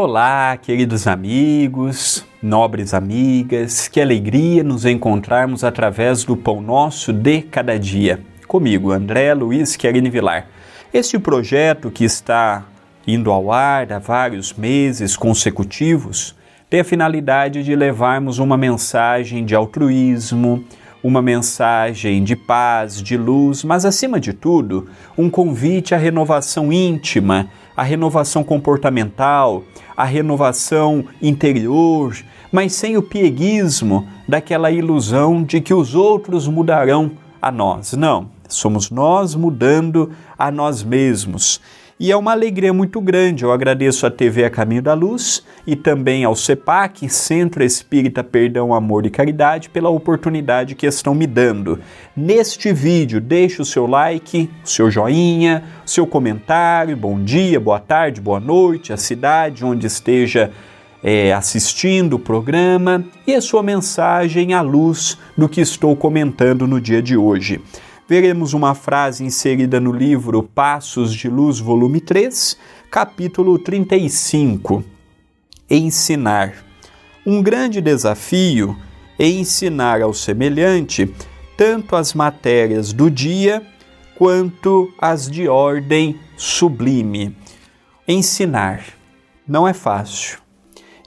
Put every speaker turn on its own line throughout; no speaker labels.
Olá, queridos amigos, nobres amigas, que alegria nos encontrarmos através do Pão Nosso de Cada Dia. Comigo, André Luiz Querini Vilar. Este projeto que está indo ao ar há vários meses consecutivos tem a finalidade de levarmos uma mensagem de altruísmo, uma mensagem de paz, de luz, mas acima de tudo, um convite à renovação íntima, à renovação comportamental, à renovação interior, mas sem o pieguismo daquela ilusão de que os outros mudarão a nós. Não, somos nós mudando a nós mesmos. E é uma alegria muito grande. Eu agradeço à TV A Caminho da Luz e também ao CEPAC, Centro Espírita Perdão, Amor e Caridade, pela oportunidade que estão me dando. Neste vídeo, deixe o seu like, o seu joinha, o seu comentário, bom dia, boa tarde, boa noite, a cidade onde esteja é, assistindo o programa e a sua mensagem à luz do que estou comentando no dia de hoje veremos uma frase inserida no livro Passos de Luz, volume 3, capítulo 35. Ensinar. Um grande desafio é ensinar ao semelhante tanto as matérias do dia quanto as de ordem sublime. Ensinar não é fácil.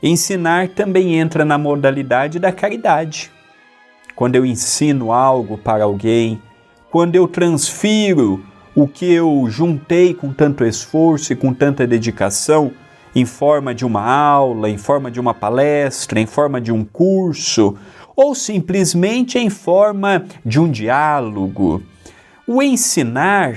Ensinar também entra na modalidade da caridade. Quando eu ensino algo para alguém, quando eu transfiro o que eu juntei com tanto esforço e com tanta dedicação em forma de uma aula, em forma de uma palestra, em forma de um curso, ou simplesmente em forma de um diálogo. O ensinar,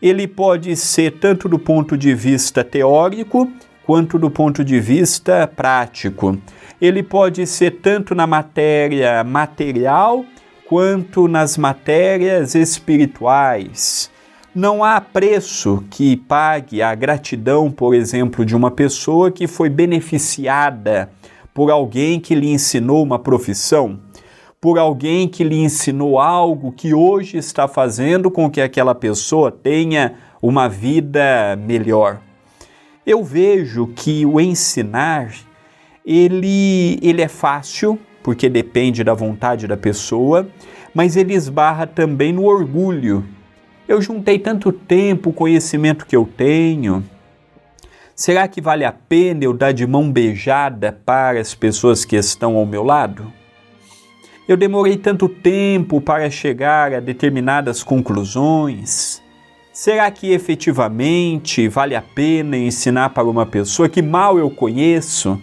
ele pode ser tanto do ponto de vista teórico quanto do ponto de vista prático. Ele pode ser tanto na matéria material quanto nas matérias espirituais. Não há preço que pague a gratidão, por exemplo, de uma pessoa que foi beneficiada por alguém que lhe ensinou uma profissão, por alguém que lhe ensinou algo que hoje está fazendo com que aquela pessoa tenha uma vida melhor. Eu vejo que o ensinar ele, ele é fácil, porque depende da vontade da pessoa, mas ele esbarra também no orgulho. Eu juntei tanto tempo o conhecimento que eu tenho. Será que vale a pena eu dar de mão beijada para as pessoas que estão ao meu lado? Eu demorei tanto tempo para chegar a determinadas conclusões. Será que efetivamente vale a pena ensinar para uma pessoa que mal eu conheço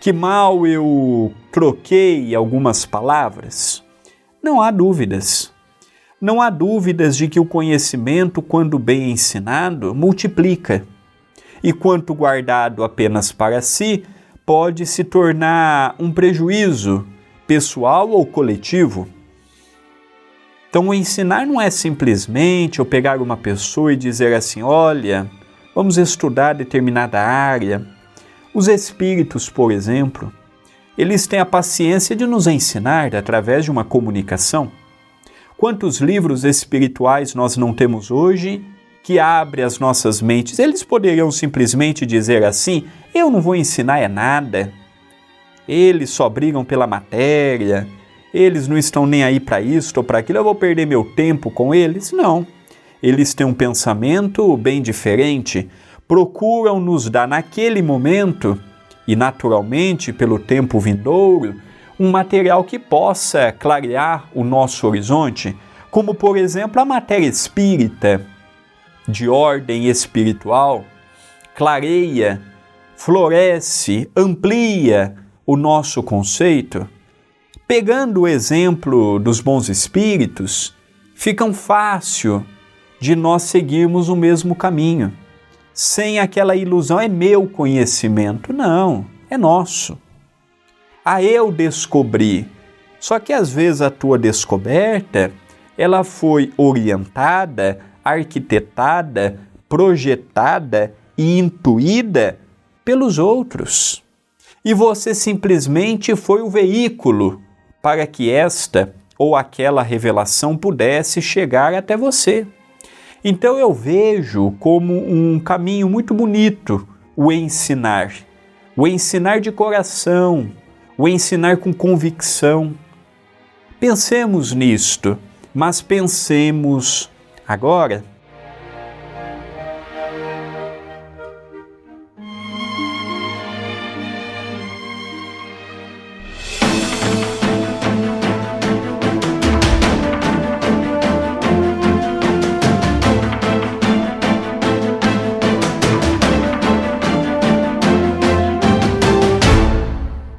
que mal eu troquei algumas palavras? Não há dúvidas. Não há dúvidas de que o conhecimento, quando bem ensinado, multiplica. E quanto guardado apenas para si, pode se tornar um prejuízo pessoal ou coletivo. Então, o ensinar não é simplesmente eu pegar uma pessoa e dizer assim: olha, vamos estudar determinada área os espíritos, por exemplo, eles têm a paciência de nos ensinar através de uma comunicação. Quantos livros espirituais nós não temos hoje que abre as nossas mentes? Eles poderiam simplesmente dizer assim: eu não vou ensinar é nada. Eles só brigam pela matéria, eles não estão nem aí para isto ou para aquilo, eu vou perder meu tempo com eles? Não. Eles têm um pensamento bem diferente procuram nos dar naquele momento e naturalmente pelo tempo vindouro um material que possa clarear o nosso horizonte, como por exemplo a matéria espírita, de ordem espiritual, clareia, floresce, amplia o nosso conceito. Pegando o exemplo dos bons espíritos, fica fácil de nós seguirmos o mesmo caminho sem aquela ilusão, é meu conhecimento. Não, é nosso. A eu descobri. Só que às vezes a tua descoberta, ela foi orientada, arquitetada, projetada e intuída pelos outros. E você simplesmente foi o veículo para que esta ou aquela revelação pudesse chegar até você. Então eu vejo como um caminho muito bonito o ensinar, o ensinar de coração, o ensinar com convicção. Pensemos nisto, mas pensemos agora